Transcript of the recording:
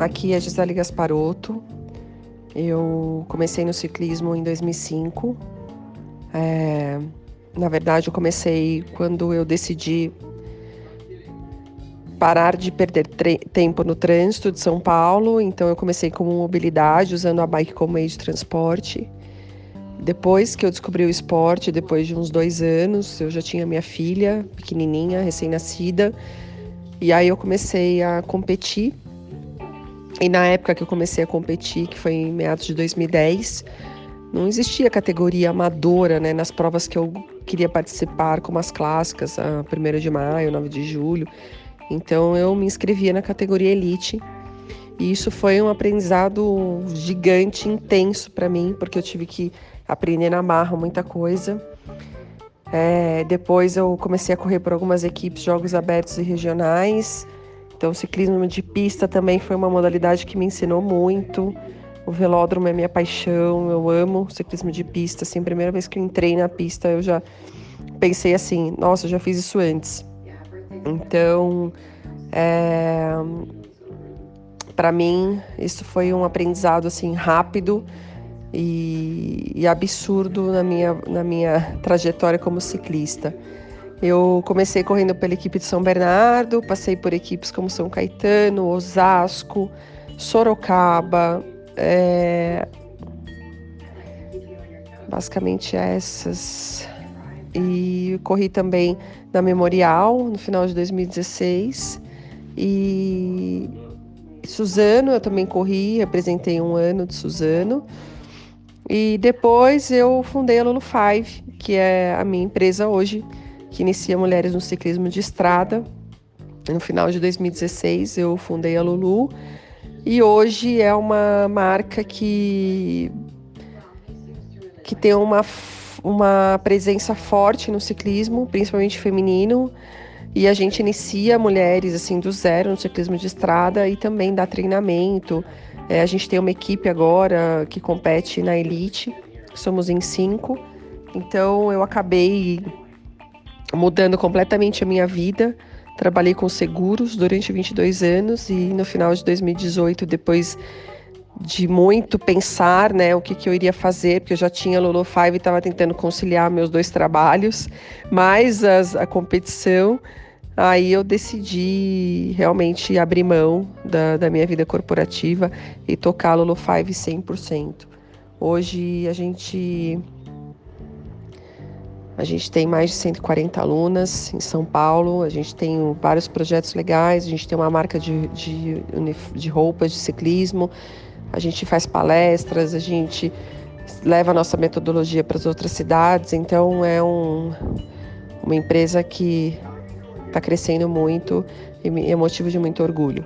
Aqui é Gisele Gasparotto. Eu comecei no ciclismo em 2005. É, na verdade, eu comecei quando eu decidi parar de perder tempo no trânsito de São Paulo. Então, eu comecei com mobilidade, usando a bike como meio de transporte. Depois que eu descobri o esporte, depois de uns dois anos, eu já tinha minha filha pequenininha, recém-nascida. E aí eu comecei a competir e na época que eu comecei a competir, que foi em meados de 2010, não existia categoria amadora né, nas provas que eu queria participar, como as clássicas, a 1 de maio, 9 de julho. Então eu me inscrevia na categoria Elite. E isso foi um aprendizado gigante, intenso para mim, porque eu tive que aprender na marra muita coisa. É, depois eu comecei a correr por algumas equipes, jogos abertos e regionais. Então, o ciclismo de pista também foi uma modalidade que me ensinou muito. O velódromo é minha paixão, eu amo ciclismo de pista. Assim, a primeira vez que eu entrei na pista, eu já pensei assim: nossa, eu já fiz isso antes. Então, é... para mim, isso foi um aprendizado assim rápido e, e absurdo na minha, na minha trajetória como ciclista. Eu comecei correndo pela equipe de São Bernardo, passei por equipes como São Caetano, Osasco, Sorocaba, é... basicamente essas. E corri também na Memorial no final de 2016. E Suzano, eu também corri, representei um ano de Suzano. E depois eu fundei a Lulu Five, que é a minha empresa hoje, que inicia mulheres no ciclismo de estrada. No final de 2016 eu fundei a Lulu e hoje é uma marca que que tem uma uma presença forte no ciclismo, principalmente feminino, e a gente inicia mulheres assim do zero no ciclismo de estrada e também dá treinamento. É, a gente tem uma equipe agora que compete na elite, somos em cinco. Então eu acabei mudando completamente a minha vida. Trabalhei com seguros durante 22 anos e no final de 2018, depois de muito pensar, né, o que, que eu iria fazer, porque eu já tinha Lolo Five e estava tentando conciliar meus dois trabalhos, mais as, a competição, aí eu decidi realmente abrir mão da, da minha vida corporativa e tocar Lolo Five 100%. Hoje a gente a gente tem mais de 140 alunas em São Paulo, a gente tem vários projetos legais, a gente tem uma marca de, de, de roupas de ciclismo, a gente faz palestras, a gente leva a nossa metodologia para as outras cidades, então é um, uma empresa que está crescendo muito e é motivo de muito orgulho.